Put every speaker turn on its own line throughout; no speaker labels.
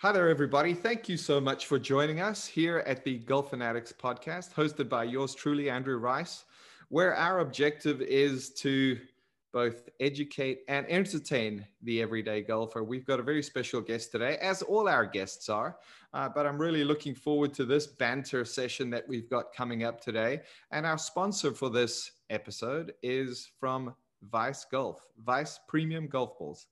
Hi there, everybody. Thank you so much for joining us here at the Golf Fanatics podcast, hosted by yours truly, Andrew Rice, where our objective is to both educate and entertain the everyday golfer. We've got a very special guest today, as all our guests are, uh, but I'm really looking forward to this banter session that we've got coming up today. And our sponsor for this episode is from Vice Golf, Vice Premium Golf Balls.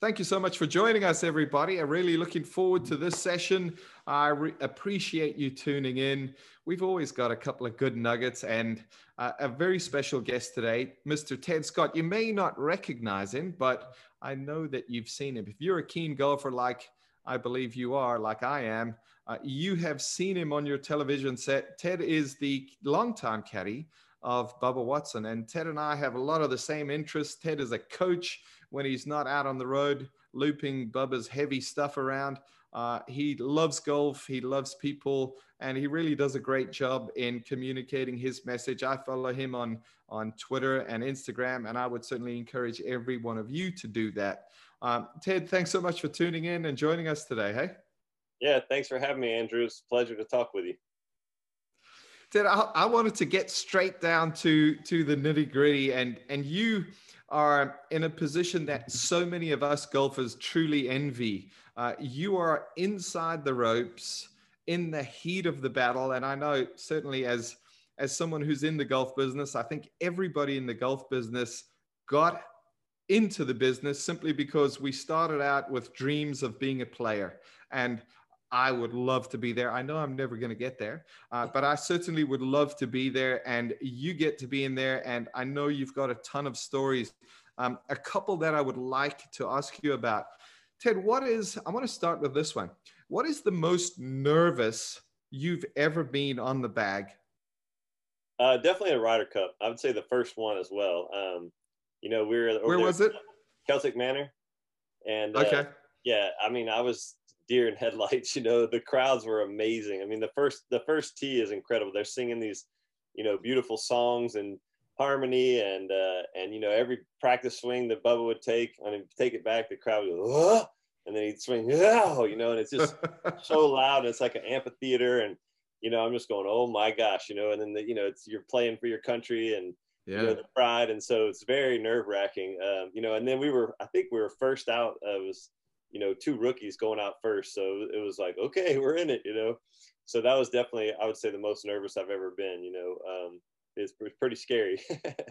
Thank you so much for joining us, everybody. I'm really looking forward to this session. I re- appreciate you tuning in. We've always got a couple of good nuggets and uh, a very special guest today, Mr. Ted Scott. You may not recognize him, but I know that you've seen him. If you're a keen golfer, like I believe you are, like I am, uh, you have seen him on your television set. Ted is the longtime caddy of Bubba Watson, and Ted and I have a lot of the same interests. Ted is a coach when he's not out on the road looping Bubba's heavy stuff around. Uh, he loves golf, he loves people, and he really does a great job in communicating his message. I follow him on, on Twitter and Instagram, and I would certainly encourage every one of you to do that. Um, Ted, thanks so much for tuning in and joining us today. Hey?
Yeah, thanks for having me, Andrew. It's a pleasure to talk with you.
Ted, I, I wanted to get straight down to to the nitty gritty, and and you are in a position that so many of us golfers truly envy. Uh, you are inside the ropes in the heat of the battle. And I know certainly as, as someone who's in the golf business, I think everybody in the golf business got into the business simply because we started out with dreams of being a player. And I would love to be there. I know I'm never going to get there, uh, but I certainly would love to be there. And you get to be in there. And I know you've got a ton of stories. Um, a couple that I would like to ask you about. Ted, what is, I want to start with this one. What is the most nervous you've ever been on the bag?
Uh, definitely a Ryder Cup. I would say the first one as well. Um, you know, we were
where was it?
Celtic Manor, and
uh, okay,
yeah. I mean, I was deer in headlights. You know, the crowds were amazing. I mean, the first the first tee is incredible. They're singing these, you know, beautiful songs and harmony, and uh, and you know, every practice swing that Bubba would take, I mean, take it back, the crowd would go, oh! and then he'd swing, oh, you know, and it's just so loud. It's like an amphitheater, and you know, I'm just going, oh my gosh, you know, and then the, you know, it's you're playing for your country and yeah. you know the pride, and so it's very nerve wracking, um, you know. And then we were, I think we were first out. Uh, it was you know, two rookies going out first. So it was like, okay, we're in it, you know. So that was definitely, I would say, the most nervous I've ever been. You know, um, it's, pretty scary.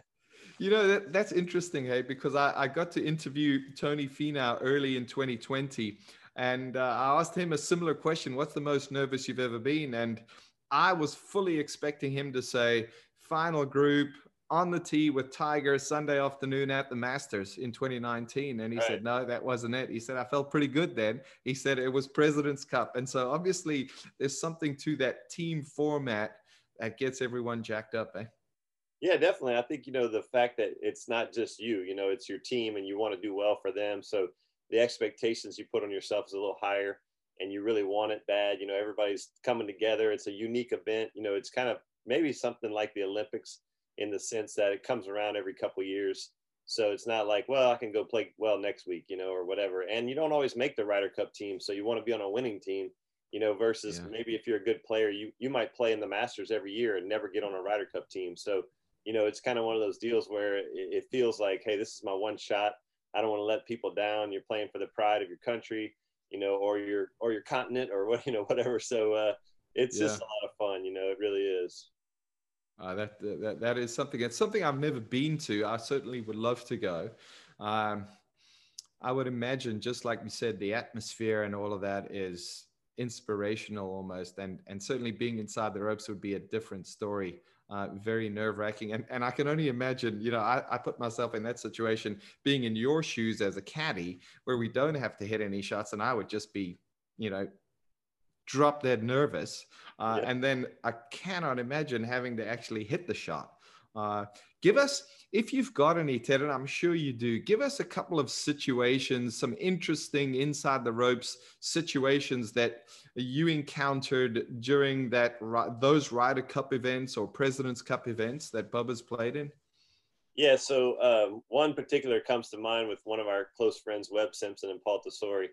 you know, that, that's interesting, hey, because I, I got to interview Tony Finau early in 2020, and uh, I asked him a similar question: "What's the most nervous you've ever been?" And I was fully expecting him to say, "Final group, on the tee with Tiger Sunday afternoon at the Masters in 2019. And he right. said, no, that wasn't it. He said, I felt pretty good then. He said it was President's Cup. And so obviously there's something to that team format that gets everyone jacked up. Eh?
Yeah, definitely. I think, you know, the fact that it's not just you, you know, it's your team and you want to do well for them. So the expectations you put on yourself is a little higher and you really want it bad. You know, everybody's coming together. It's a unique event. You know, it's kind of maybe something like the Olympics in the sense that it comes around every couple years. So it's not like, well, I can go play well next week, you know, or whatever. And you don't always make the Ryder Cup team, so you want to be on a winning team, you know, versus yeah. maybe if you're a good player, you you might play in the Masters every year and never get on a Ryder Cup team. So, you know, it's kind of one of those deals where it, it feels like, hey, this is my one shot. I don't want to let people down. You're playing for the pride of your country, you know, or your or your continent or what, you know, whatever. So uh, it's yeah. just a lot of fun, you know, it really is.
Uh, that, that that is something. It's something I've never been to. I certainly would love to go. Um, I would imagine, just like you said, the atmosphere and all of that is inspirational almost, and and certainly being inside the ropes would be a different story. Uh, very nerve wracking, and and I can only imagine. You know, I, I put myself in that situation, being in your shoes as a caddy, where we don't have to hit any shots, and I would just be, you know, drop dead nervous. Uh, yeah. And then I cannot imagine having to actually hit the shot. Uh, give us, if you've got any, Ted, and I'm sure you do, give us a couple of situations, some interesting inside the ropes situations that you encountered during that those Ryder Cup events or President's Cup events that Bubba's played in.
Yeah, so um, one particular comes to mind with one of our close friends, Webb Simpson and Paul Tesori.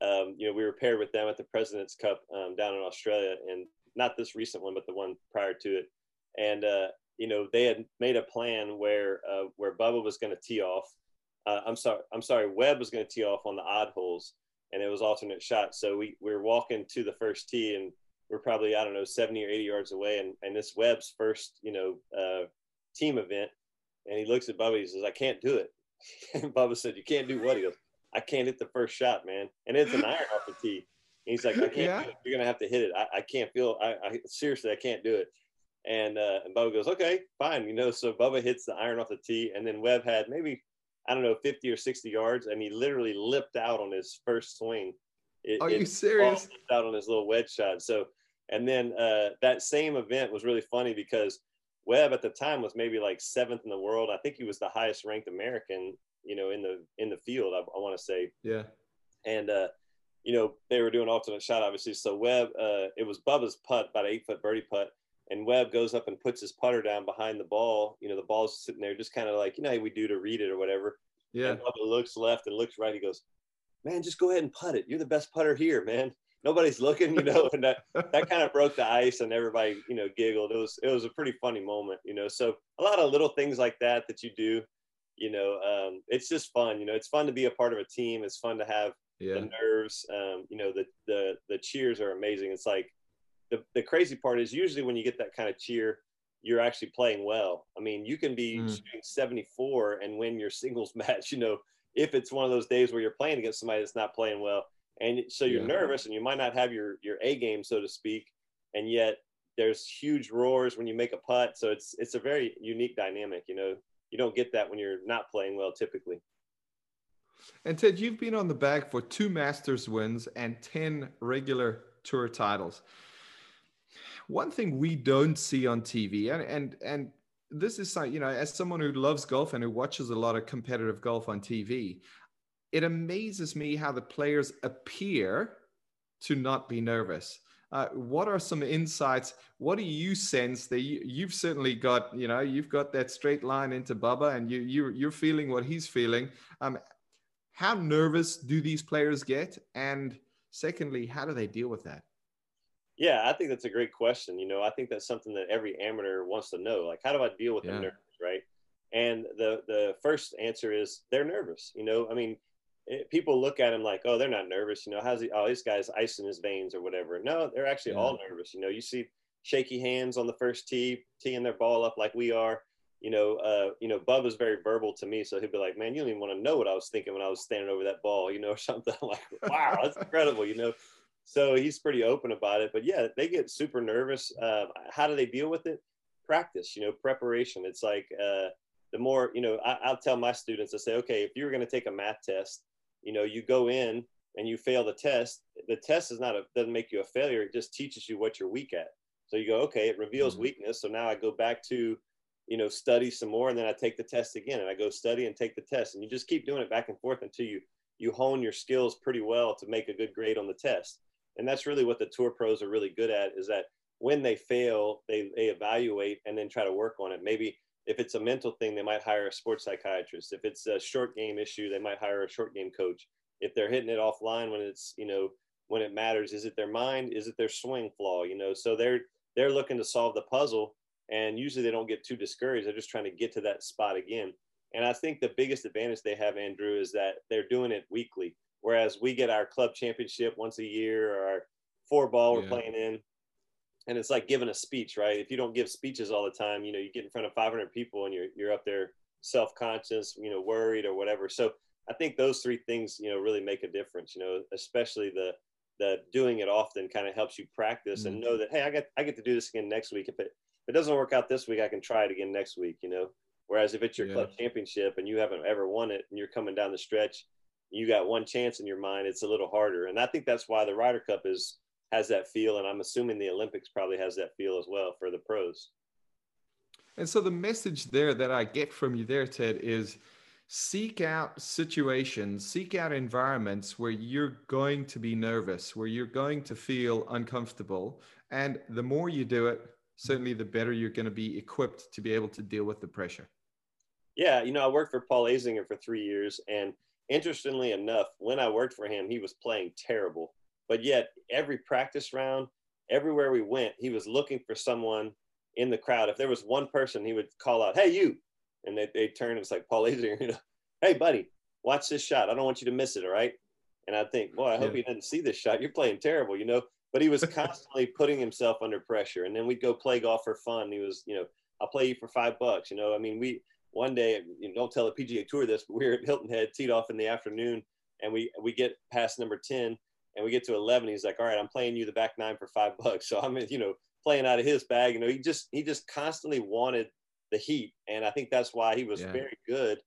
Um, you know, we were paired with them at the President's Cup um, down in Australia, and not this recent one, but the one prior to it. And uh, you know, they had made a plan where uh, where Bubba was going to tee off. Uh, I'm sorry, I'm sorry, Webb was going to tee off on the odd holes, and it was alternate shots. So we, we were walking to the first tee, and we're probably I don't know 70 or 80 yards away, and and this Webb's first you know uh, team event, and he looks at Bubba, he says, "I can't do it." and Bubba said, "You can't do what?" He goes, "I can't hit the first shot, man," and it's an iron off the tee. And he's like, "I can't. Yeah. You're gonna have to hit it. I, I can't feel. I, I seriously, I can't do it." And uh, and Bubba goes, okay, fine, you know. So Bubba hits the iron off the tee, and then Webb had maybe I don't know 50 or 60 yards, and he literally lipped out on his first swing.
It, Are you serious?
Out on his little wedge shot. So, and then uh, that same event was really funny because Webb at the time was maybe like seventh in the world. I think he was the highest ranked American, you know, in the in the field. I, I want to say.
Yeah.
And uh, you know they were doing alternate shot, obviously. So Webb, uh, it was Bubba's putt, about an eight foot birdie putt, and Webb goes up and puts his putter down behind the ball. You know, the ball's sitting there just kind of like, you know, we do to read it or whatever.
Yeah.
And Bubba looks left and looks right. He goes, man, just go ahead and putt it. You're the best putter here, man. Nobody's looking, you know, and that, that kind of broke the ice and everybody, you know, giggled. It was, it was a pretty funny moment, you know? So a lot of little things like that, that you do, you know, um, it's just fun, you know, it's fun to be a part of a team. It's fun to have yeah. the nerves. Um, you know, the, the, the cheers are amazing. It's like, the, the crazy part is usually when you get that kind of cheer, you're actually playing well. I mean, you can be mm. shooting 74 and win your singles match, you know, if it's one of those days where you're playing against somebody that's not playing well. And so you're yeah. nervous and you might not have your, your A game, so to speak. And yet there's huge roars when you make a putt. So it's, it's a very unique dynamic, you know, you don't get that when you're not playing well typically.
And Ted, you've been on the bag for two Masters wins and 10 regular tour titles one thing we don't see on TV, and and and this is you know, as someone who loves golf and who watches a lot of competitive golf on TV, it amazes me how the players appear to not be nervous. Uh, what are some insights? What do you sense that you, have certainly got? You know, you've got that straight line into Bubba, and you you you're feeling what he's feeling. Um, how nervous do these players get? And secondly, how do they deal with that?
Yeah, I think that's a great question. You know, I think that's something that every amateur wants to know. Like, how do I deal with yeah. the nerves, right? And the the first answer is they're nervous. You know, I mean, it, people look at him like, oh, they're not nervous. You know, how's he? Oh, this guy's ice in his veins or whatever. No, they're actually yeah. all nervous. You know, you see shaky hands on the first tee, teeing their ball up like we are. You know, uh, you know, Bubba's very verbal to me, so he'd be like, "Man, you don't even want to know what I was thinking when I was standing over that ball," you know, or something. I'm like, "Wow, that's incredible," you know so he's pretty open about it. But yeah, they get super nervous. Uh, how do they deal with it? Practice, you know, preparation. It's like uh, the more, you know, I, will tell my students, I say, okay, if you were going to take a math test, you know, you go in and you fail the test. The test is not a, doesn't make you a failure. It just teaches you what you're weak at. So you go, okay, it reveals mm-hmm. weakness. So now I go back to, you know, study some more, and then I take the test again, and I go study and take the test, and you just keep doing it back and forth until you you hone your skills pretty well to make a good grade on the test and that's really what the tour pros are really good at is that when they fail they, they evaluate and then try to work on it maybe if it's a mental thing they might hire a sports psychiatrist. If it's a short game issue they might hire a short game coach. If they're hitting it offline when it's you know when it matters is it their mind? Is it their swing flaw? You know so they're they're looking to solve the puzzle and usually they don't get too discouraged. They're just trying to get to that spot again. And i think the biggest advantage they have andrew is that they're doing it weekly. Whereas we get our club championship once a year or our four ball we're playing in. And it's like giving a speech, right? If you don't give speeches all the time, you know, you get in front of 500 people and you're, you're up there self-conscious, you know, worried or whatever. So I think those three things, you know, really make a difference, you know, especially the, the doing it often kind of helps you practice mm-hmm. and know that, Hey, I get, I get to do this again next week. If it, if it doesn't work out this week, I can try it again next week, you know? Whereas if it's your yeah. club championship and you haven't ever won it and you're coming down the stretch, you got one chance in your mind, it's a little harder. And I think that's why the Ryder Cup is has that feel, and I'm assuming the Olympics probably has that feel as well for the pros.
And so the message there that I get from you there, Ted, is seek out situations, seek out environments where you're going to be nervous, where you're going to feel uncomfortable. And the more you do it, certainly the better you're going to be equipped to be able to deal with the pressure.
Yeah, you know, I worked for Paul Azinger for three years, and interestingly enough, when I worked for him, he was playing terrible. But yet, every practice round, everywhere we went, he was looking for someone in the crowd. If there was one person, he would call out, "Hey, you!" And they they turn and it's like Paul Azinger, you know, "Hey, buddy, watch this shot. I don't want you to miss it. All right." And I think, boy, I hope yeah. he doesn't see this shot. You're playing terrible, you know but he was constantly putting himself under pressure. And then we'd go play golf for fun. He was, you know, I'll play you for five bucks. You know, I mean, we one day, you know, don't tell the PGA Tour this, but we were at Hilton Head, teed off in the afternoon, and we we get past number ten, and we get to eleven. He's like, "All right, I'm playing you the back nine for five bucks." So I'm, you know, playing out of his bag. You know, he just he just constantly wanted the heat, and I think that's why he was yeah. very good.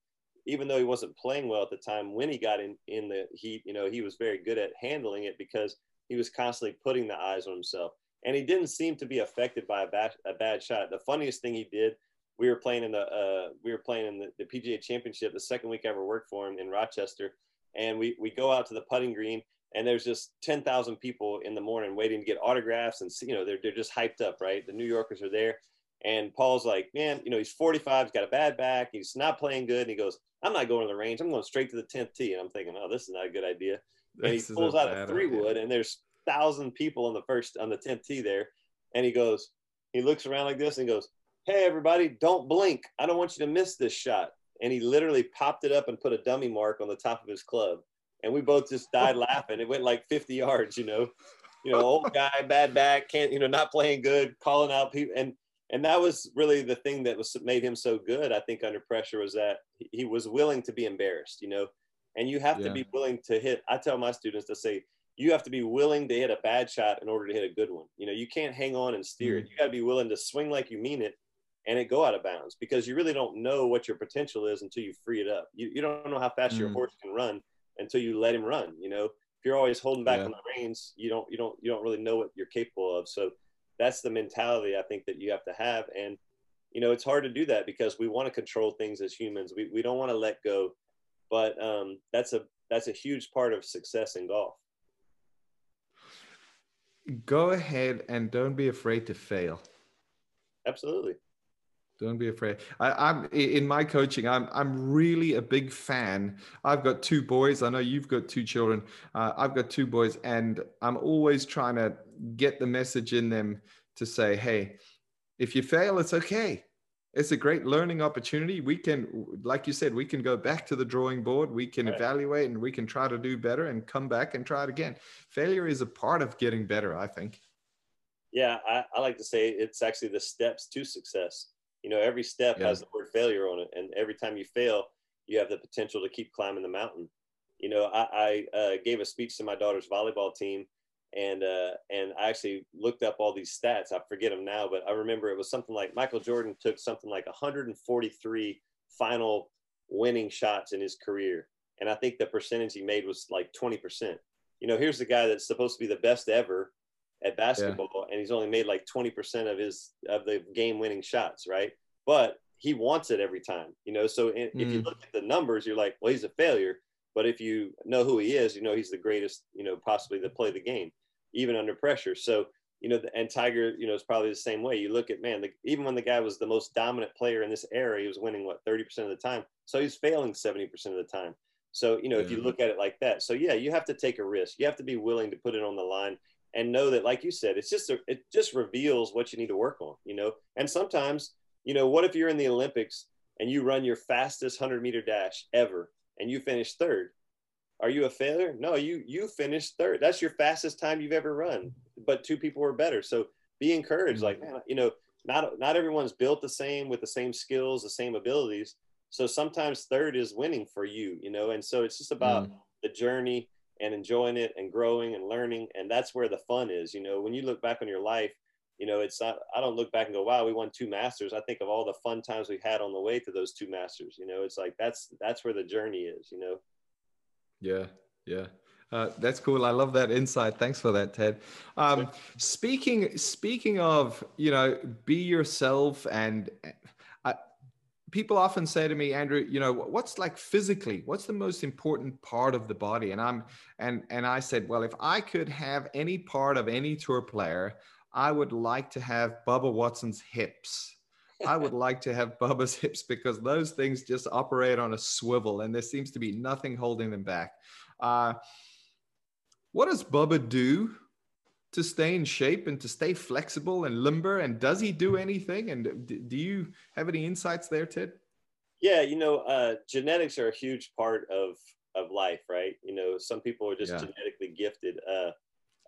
Even though he wasn't playing well at the time, when he got in in the heat, you know, he was very good at handling it because he was constantly putting the eyes on himself. And he didn't seem to be affected by a bad, a bad shot. The funniest thing he did, we were playing in the uh, we were playing in the, the PGA Championship the second week I ever worked for him in Rochester, and we we go out to the putting green and there's just 10,000 people in the morning waiting to get autographs and you know they're they're just hyped up, right? The New Yorkers are there, and Paul's like, man, you know he's 45, he's got a bad back, he's not playing good, and he goes, I'm not going to the range, I'm going straight to the 10th tee, and I'm thinking, oh, this is not a good idea. And he pulls out a three wood, and there's thousand people on the first on the tenth tee there, and he goes, he looks around like this and goes, "Hey everybody, don't blink. I don't want you to miss this shot." And he literally popped it up and put a dummy mark on the top of his club, and we both just died laughing. It went like 50 yards, you know, you know, old guy, bad back, can't, you know, not playing good, calling out people, and and that was really the thing that was made him so good. I think under pressure was that he was willing to be embarrassed, you know and you have yeah. to be willing to hit. I tell my students to say, you have to be willing to hit a bad shot in order to hit a good one. You know, you can't hang on and steer mm-hmm. it. You got to be willing to swing like you mean it and it go out of bounds because you really don't know what your potential is until you free it up. You, you don't know how fast mm-hmm. your mm. horse can run until you let him run. You know, if you're always holding back yeah. on the reins, you don't, you don't, you don't really know what you're capable of. So that's the mentality I think that you have to have. And, you know, it's hard to do that because we want to control things as humans. We, we don't want to let go but um, that's a that's a huge part of success in golf.
Go ahead and don't be afraid to fail.
Absolutely.
Don't be afraid. I, am in my coaching. I'm I'm really a big fan. I've got two boys. I know you've got two children. Uh, I've got two boys, and I'm always trying to get the message in them to say, "Hey, if you fail, it's okay it's a great learning opportunity. We can, like you said, we can go back to the drawing board, we can right. evaluate and we can try to do better and come back and try it again. Failure is a part of getting better, I think.
Yeah, I, I like to say it's actually the steps to success. You know, every step yeah. has the word failure on it. And every time you fail, you have the potential to keep climbing the mountain. You know, I, I uh, gave a speech to my daughter's volleyball team and uh, and I actually looked up all these stats. I forget them now, but I remember it was something like Michael Jordan took something like 143 final winning shots in his career, and I think the percentage he made was like 20 percent. You know, here's the guy that's supposed to be the best ever at basketball, yeah. and he's only made like 20 percent of his of the game winning shots, right? But he wants it every time, you know. So in, mm. if you mm. look at the numbers, you're like, well, he's a failure. But if you know who he is, you know he's the greatest, you know, possibly to play the game even under pressure. So, you know, and Tiger, you know, is probably the same way. You look at, man, the, even when the guy was the most dominant player in this era, he was winning, what, 30% of the time. So he's failing 70% of the time. So, you know, yeah. if you look at it like that. So, yeah, you have to take a risk. You have to be willing to put it on the line and know that, like you said, it's just, a, it just reveals what you need to work on, you know? And sometimes, you know, what if you're in the Olympics and you run your fastest 100 meter dash ever and you finish third? Are you a failure? No, you you finished third. That's your fastest time you've ever run, but two people were better. So be encouraged. Mm-hmm. Like man, you know, not not everyone's built the same with the same skills, the same abilities. So sometimes third is winning for you, you know. And so it's just about mm. the journey and enjoying it and growing and learning, and that's where the fun is. You know, when you look back on your life, you know, it's not. I don't look back and go, "Wow, we won two masters." I think of all the fun times we had on the way to those two masters. You know, it's like that's that's where the journey is. You know.
Yeah, yeah. Uh, that's cool. I love that insight. Thanks for that, Ted. Um, speaking speaking of, you know, be yourself, and people often say to me andrew you know what's like physically what's the most important part of the body? And i'm and and i said well if i could have any part of any tour player i would like to have bubba watson's hips. I would like to have bubba's hips because those things just operate on a swivel and there seems to be nothing holding them back. Uh, what does bubba do to stay in shape and to stay flexible and limber? And does he do anything? And do you have any insights there, Ted?
Yeah, you know, uh, genetics are a huge part of of life, right? You know, some people are just yeah. genetically gifted. Uh,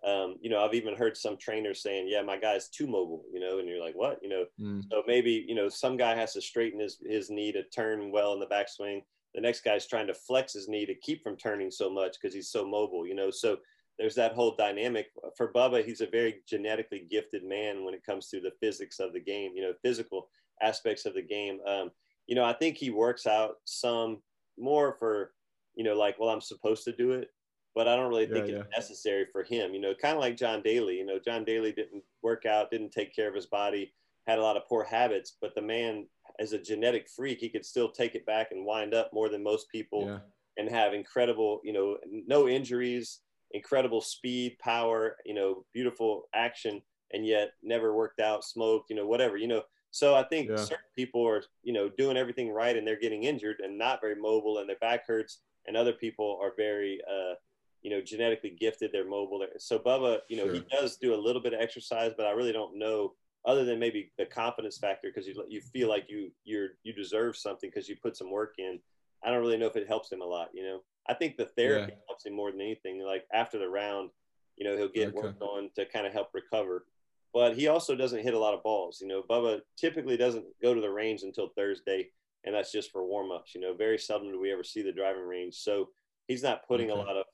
um, you know, I've even heard some trainers saying, "Yeah, my guy's too mobile," you know, and you're like, "What?" You know, mm. so maybe you know some guy has to straighten his his knee to turn well in the backswing. The next guy's trying to flex his knee to keep from turning so much because he's so mobile, you know. So there's that whole dynamic for Bubba. He's a very genetically gifted man when it comes to the physics of the game, you know, physical aspects of the game. Um, you know, I think he works out some more for, you know, like, well, I'm supposed to do it, but I don't really think yeah, it's necessary for him. You know, kind of like John Daly. You know, John Daly didn't work out, didn't take care of his body, had a lot of poor habits, but the man, as a genetic freak, he could still take it back and wind up more than most people. Yeah. And have incredible, you know, no injuries, incredible speed, power, you know, beautiful action, and yet never worked out, smoked, you know, whatever, you know. So I think yeah. certain people are, you know, doing everything right and they're getting injured and not very mobile and their back hurts, and other people are very, uh, you know, genetically gifted. They're mobile. So Bubba, you know, sure. he does do a little bit of exercise, but I really don't know other than maybe the confidence factor because you you feel like you you're you deserve something because you put some work in. I don't really know if it helps him a lot, you know. I think the therapy yeah. helps him more than anything. Like after the round, you know, he'll get okay. worked on to kind of help recover. But he also doesn't hit a lot of balls. You know, Bubba typically doesn't go to the range until Thursday, and that's just for warm ups. You know, very seldom do we ever see the driving range. So he's not putting okay. a lot of,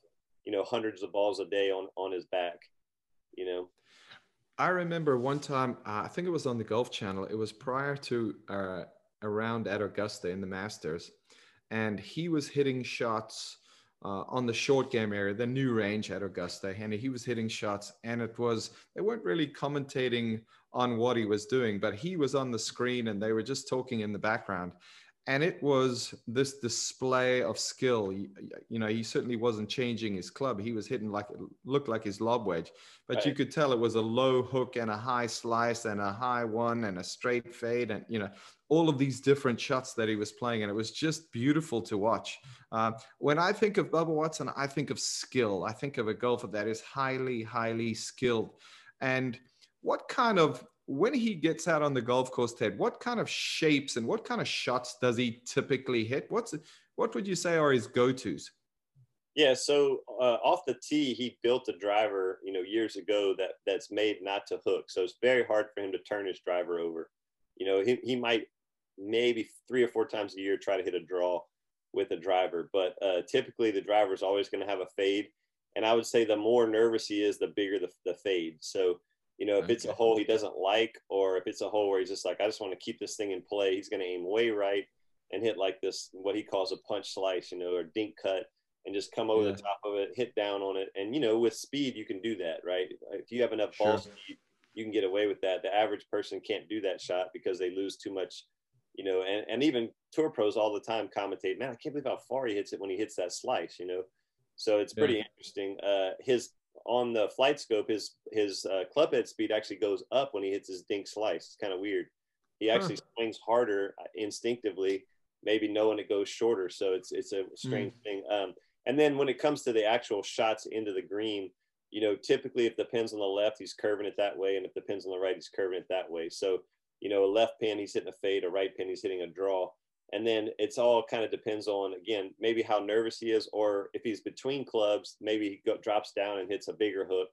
you know, hundreds of balls a day on on his back. You know.
I remember one time, uh, I think it was on the Golf Channel. It was prior to uh, around at Augusta in the Masters, and he was hitting shots uh, on the short game area, the new range at Augusta, and he was hitting shots, and it was they weren't really commentating on what he was doing, but he was on the screen and they were just talking in the background, and it was this display of skill. You, you know, he certainly wasn't changing his club; he was hitting like it looked like his lob wedge, but right. you could tell it was a low hook and a high slice and a high one and a straight fade, and you know all of these different shots that he was playing, and it was just beautiful to watch. Uh, when I think of Bubba Watson, I think of skill. I think of a golfer that is highly, highly skilled. And what kind of when he gets out on the golf course, Ted, what kind of shapes and what kind of shots does he typically hit? What's what would you say are his go-tos?
Yeah, so uh, off the tee, he built a driver, you know, years ago that that's made not to hook. So it's very hard for him to turn his driver over. You know, he, he might maybe three or four times a year try to hit a draw with a driver. But uh, typically, the driver is always going to have a fade. And I would say the more nervous he is, the bigger the, the fade. So, you know, if okay. it's a hole he doesn't like, or if it's a hole where he's just like, I just want to keep this thing in play, he's going to aim way right and hit like this, what he calls a punch slice, you know, or dink cut, and just come over yeah. the top of it, hit down on it. And, you know, with speed, you can do that, right? If you have enough sure. ball speed, you can get away with that. The average person can't do that shot because they lose too much you know, and, and even tour pros all the time commentate, man, I can't believe how far he hits it when he hits that slice, you know? So it's pretty yeah. interesting. Uh, his, on the flight scope, his, his uh, club head speed actually goes up when he hits his dink slice. It's kind of weird. He actually huh. swings harder uh, instinctively, maybe knowing it goes shorter. So it's, it's a strange mm. thing. Um, and then when it comes to the actual shots into the green, you know, typically if the pin's on the left, he's curving it that way. And if the pin's on the right, he's curving it that way. So you know, a left pin, he's hitting a fade, a right pin, he's hitting a draw. And then it's all kind of depends on, again, maybe how nervous he is, or if he's between clubs, maybe he go, drops down and hits a bigger hook,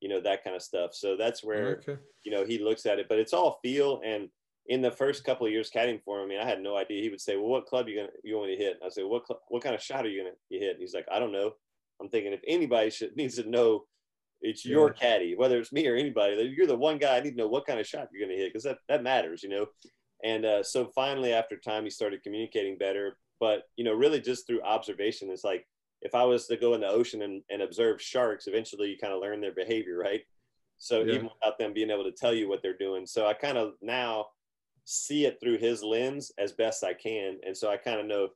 you know, that kind of stuff. So that's where, okay. you know, he looks at it, but it's all feel. And in the first couple of years caddying for him, I mean, I had no idea. He would say, well, what club you going to, you want to hit? I say, what, cl- what kind of shot are you going to hit? And he's like, I don't know. I'm thinking if anybody should needs to know it's your yeah. caddy, whether it's me or anybody. You're the one guy I need to know what kind of shot you're going to hit because that, that matters, you know. And uh, so finally, after time, he started communicating better. But you know, really just through observation, it's like if I was to go in the ocean and, and observe sharks, eventually you kind of learn their behavior, right? So yeah. even without them being able to tell you what they're doing, so I kind of now see it through his lens as best I can. And so I kind of know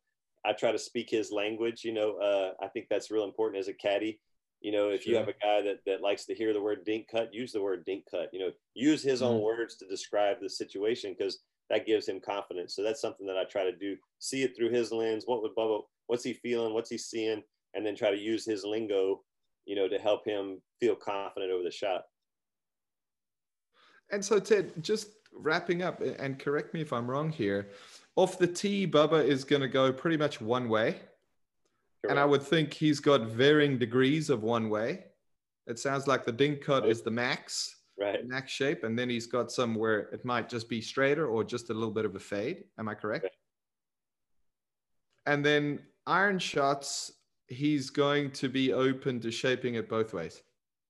I try to speak his language. You know, uh, I think that's real important as a caddy. You know, if sure. you have a guy that, that likes to hear the word dink cut, use the word dink cut. You know, use his mm-hmm. own words to describe the situation because that gives him confidence. So that's something that I try to do. See it through his lens. What would Bubba? What's he feeling? What's he seeing? And then try to use his lingo, you know, to help him feel confident over the shot.
And so, Ted, just wrapping up, and correct me if I'm wrong here. Off the tee, Bubba is going to go pretty much one way. Correct. And I would think he's got varying degrees of one way. It sounds like the dink cut is the max,
right?
Max shape, and then he's got some where it might just be straighter or just a little bit of a fade. Am I correct? Right. And then iron shots, he's going to be open to shaping it both ways.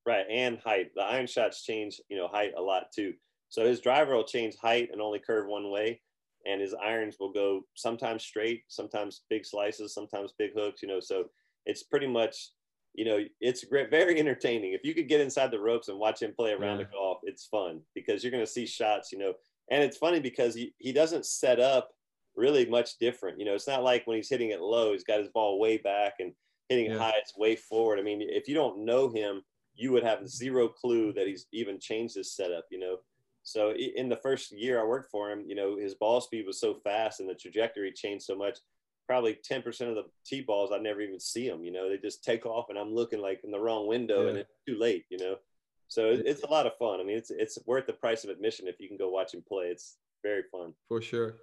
Right, and height. The iron shots change, you know, height a lot too. So his driver will change height and only curve one way, and his irons will go sometimes straight, sometimes big slices, sometimes big hooks. You know, so it's pretty much, you know, it's great, very entertaining. If you could get inside the ropes and watch him play around yeah. the golf, it's fun because you're going to see shots. You know, and it's funny because he he doesn't set up really much different. You know, it's not like when he's hitting it low, he's got his ball way back and hitting yeah. high, it's way forward. I mean, if you don't know him you would have zero clue that he's even changed his setup, you know. So in the first year I worked for him, you know, his ball speed was so fast and the trajectory changed so much. Probably 10% of the tee balls, I never even see them, you know, they just take off and I'm looking like in the wrong window yeah. and it's too late, you know. So it's a lot of fun. I mean, it's it's worth the price of admission if you can go watch him play. It's very fun.
For sure.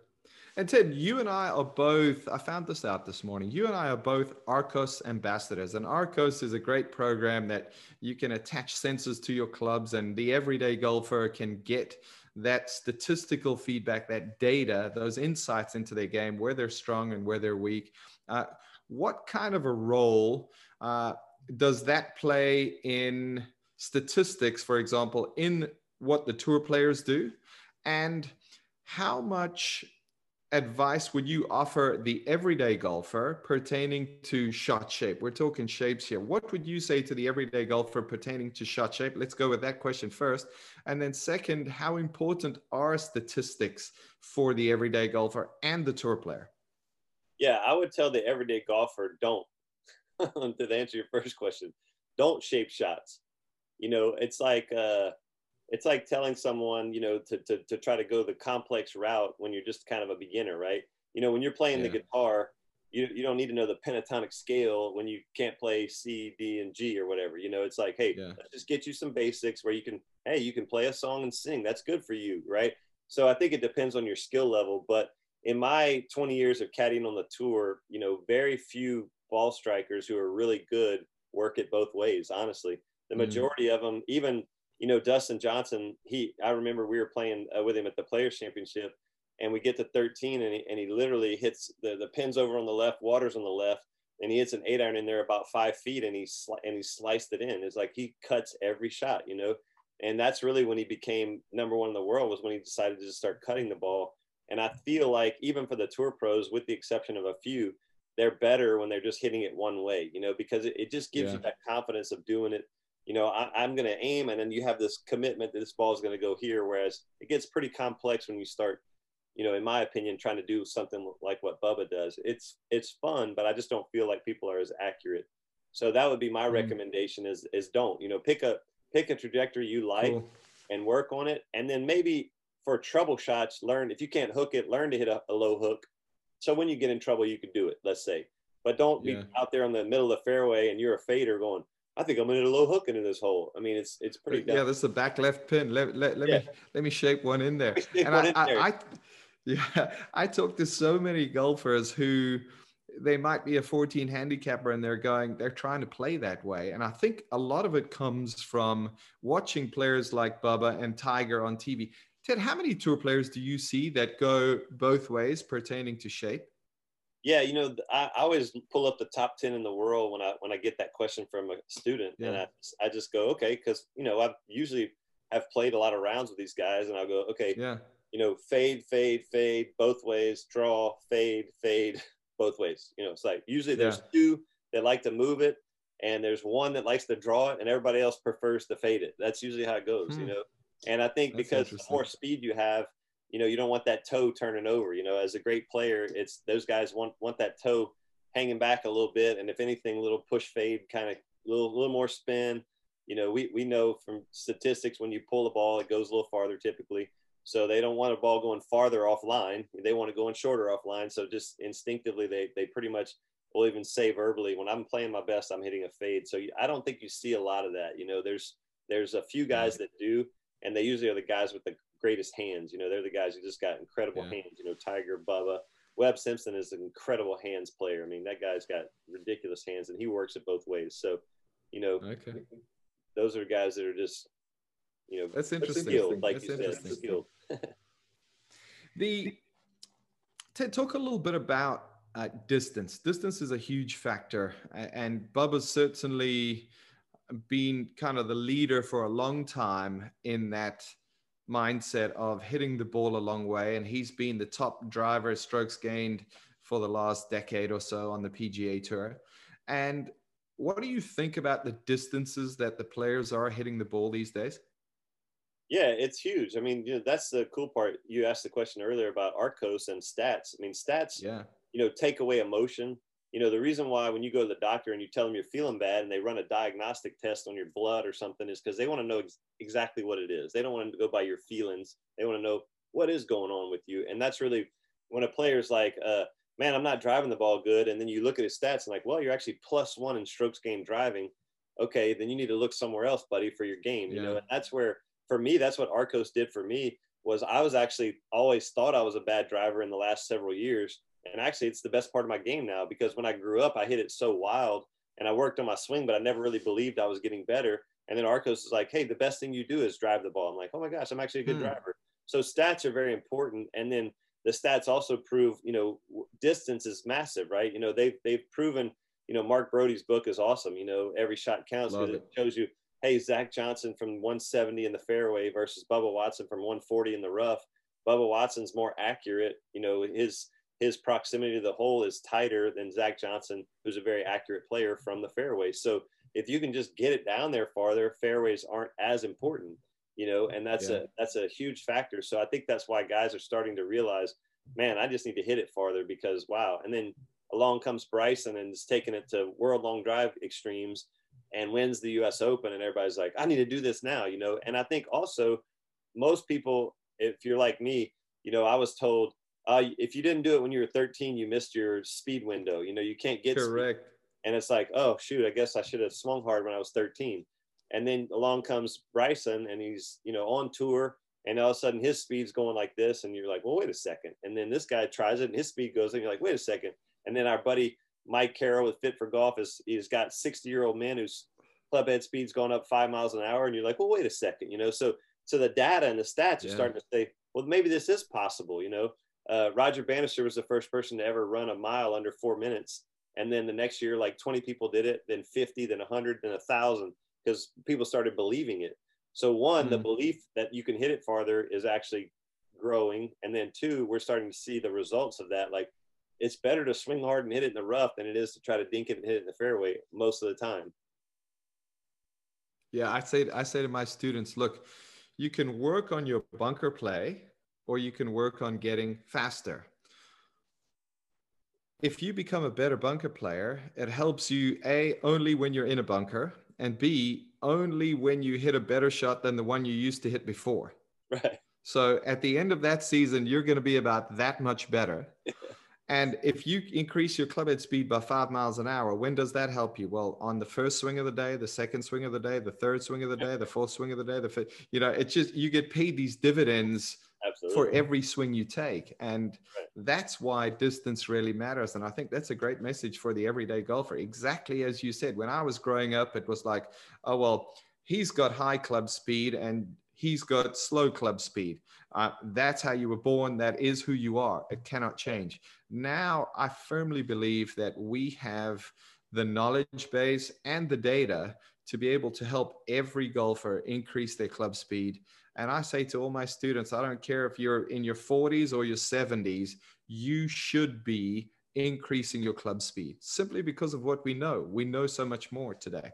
And Ted, you and I are both, I found this out this morning. You and I are both Arccos ambassadors. And Arccos is a great program that you can attach sensors to your clubs, and the everyday golfer can get that statistical feedback, that data, those insights into their game, where they're strong and where they're weak. Uh, what kind of a role uh, does that play in statistics, for example, in what the tour players do? And how much advice would you offer the everyday golfer pertaining to shot shape? We're talking shapes here. What would you say to the everyday golfer pertaining to shot shape? Let's go with that question first. And then, second, how important are statistics for the everyday golfer and the tour player?
Yeah, I would tell the everyday golfer don't, to answer your first question, don't shape shots. You know, it's like, uh, it's like telling someone, you know, to, to, to try to go the complex route when you're just kind of a beginner, right? You know, when you're playing yeah. the guitar, you, you don't need to know the pentatonic scale when you can't play C, D, and G or whatever. You know, it's like, hey, yeah. let's just get you some basics where you can, hey, you can play a song and sing. That's good for you, right? So I think it depends on your skill level. But in my 20 years of caddying on the tour, you know, very few ball strikers who are really good work it both ways, honestly. The mm. majority mm. of them, even you know, Dustin Johnson, he, I remember we were playing uh, with him at the Players Championship, and we get to 13, and he, and he literally hits the, the pins over on the left, waters on the left, and he hits an eight iron in there about five feet, and he sli- and he sliced it in. It's like he cuts every shot, you know, and that's really when he became number one in the world was when he decided to just start cutting the ball. And I feel like even for the tour pros, with the exception of a few, they're better when they're just hitting it one way, you know, because it, it just gives yeah. you that confidence of doing it you know, I, am going to aim, and then you have this commitment that this ball is going to go here. Whereas it gets pretty complex when you start, you know, in my opinion, trying to do something like what Bubba does. It's it's fun, but I just don't feel like people are as accurate. So that would be my mm recommendation: is is don't you know pick a pick a trajectory you like cool. and work on it, and then maybe for trouble shots, learn if you can't hook it, learn to hit a, a low hook. So when you get in trouble, you can do it. Let's say, but don't yeah. be out there on the middle of the fairway and you're a fader going I think I'm gonna a low hook into this hole. I mean, it's it's pretty.
Yeah, this is a back left pin. Let, let, let yeah. me let me shape one in there. and I, I, I, yeah, I talk to so many golfers who they might be a 14 handicapper and they're going, they're trying to play that way. And I think a lot of it comes from watching players like Bubba and Tiger on TV. Ted, how many tour players do you see that go both ways pertaining to shape?
Yeah, you know, I, I, always pull up the top ten in the world when I when I get that question from a student, yeah. and I I just go okay because you know I've usually have played a lot of rounds with these guys, and I'll go okay,
yeah,
you know, fade, fade, fade, both ways, draw, fade, fade, both ways. You know, it's like usually there's yeah. two that like to move it, and there's one that likes to draw it, and everybody else prefers to fade it. That's usually how it goes, hmm. you know. And I think That's because the more speed you have, you know, you don't want that toe turning over. You know, as a great player, it's those guys want want that toe hanging back a little bit, and if anything, a little push fade, kind of a little little more spin. You know, we we know from statistics when you pull the ball, it goes a little farther typically. So they don't want a ball going farther offline. They want to go in shorter offline. So just instinctively, they they pretty much will even say verbally, when I'm playing my best, I'm hitting a fade. So I don't think you see a lot of that. You know, there's there's a few guys that do, and they usually are the guys with the greatest hands. You know, they're the guys who just got incredible yeah. hands. You know, Tiger, Bubba, Webb Simpson is an incredible hands player. I mean, that guy's got ridiculous hands, and he works it both ways. So, you know, okay. those are guys that are just, you know,
that's interesting.
Skilled, like that's you interesting. said,
the to talk a little bit about uh, distance. Distance is a huge factor, and Bubba's certainly been kind of the leader for a long time in that mindset of hitting the ball a long way. And he's been the top driver, strokes gained for the last decade or so on the PGA Tour. And what do you think about the distances that the players are hitting the ball these days?
Yeah, it's huge. I mean, you know, that's the cool part. You asked the question earlier about Arccos and stats. I mean, stats, yeah. you know, take away emotion you know, the reason why when you go to the doctor and you tell them you're feeling bad and they run a diagnostic test on your blood or something is because they want to know ex- exactly what it is. They don't want to go by your feelings. They want to know what is going on with you. And that's really when a player's like, uh, man, I'm not driving the ball good. And then you look at his stats and like, well, you're actually plus one in strokes gained driving. Okay, then you need to look somewhere else, buddy, for your game. You know, and that's where for me, that's what Arccos did for me was I was actually always thought I was a bad driver in the last several years and actually, it's the best part of my game now because when I grew up, I hit it so wild and I worked on my swing, but I never really believed I was getting better. And then Arccos is like, hey, the best thing you do is drive the ball. I'm like, oh my gosh, I'm actually a good hmm. driver. So stats are very important. And then the stats also prove, you know, distance is massive, right? You know, they've, they've proven, you know, Mark Broadie's book is awesome. You know, every shot counts because it. it shows you, hey, Zach Johnson from 170 in the fairway versus Bubba Watson from 140 in the rough. Bubba Watson's more accurate. You know, his his proximity to the hole is tighter than Zach Johnson, who's a very accurate player from the fairway. So if you can just get it down there farther, fairways aren't as important, you know, and that's yeah. a that's a huge factor. So I think that's why guys are starting to realize, man, I just need to hit it farther because wow. And then along comes Bryson and is taking it to world long drive extremes and wins the US Open and everybody's like, I need to do this now, you know. And I think also most people, if you're like me, you know, I was told uh, if you didn't do it when you were 13, you missed your speed window. You know, you can't get
correct. Speed.
And it's like, oh shoot, I guess I should have swung hard when I was 13. And then along comes Bryson, and he's you know on tour, and all of a sudden his speed's going like this, and you're like, well, wait a second. And then this guy tries it, and his speed goes, and you're like, wait a second. And then our buddy Mike Carroll with Fit for Golf is he's got 60 year old men whose club head speed's going up five miles an hour, and you're like, well, wait a second, you know. So so the data and the stats yeah. are starting to say, well, maybe this is possible, you know uh, Roger Bannister was the first person to ever run a mile under four minutes. And then the next year, like 20 people did it, then 50, then 100, then 1,000, because people started believing it. So, one, mm-hmm. the belief that you can hit it farther is actually growing. And then, two, we're starting to see the results of that. Like, it's better to swing hard and hit it in the rough than it is to try to dink it and hit it in the fairway most of the time.
Yeah, I say I say to my students, look, you can work on your bunker play or you can work on getting faster. If you become a better bunker player, it helps you A, only when you're in a bunker, and B, only when you hit a better shot than the one you used to hit before.
Right.
So at the end of that season, you're going to be about that much better. and if you increase your club head speed by five miles an hour, when does that help you? Well, on the first swing of the day, the second swing of the day, the third swing of the day, the fourth swing of the day, the fifth, you know, it's just you get paid these dividends Absolutely. for every swing you take. And right. that's why distance really matters. And I think that's a great message for the everyday golfer. Exactly as you said, when I was growing up, it was like, oh, well, he's got high club speed and he's got slow club speed. Uh, that's how you were born. That is who you are. It cannot change. Now, I firmly believe that we have the knowledge base and the data to be able to help every golfer increase their club speed and I say to all my students, I don't care if you're in your 40s or your 70s, you should be increasing your club speed simply because of what we know. We know so much more today.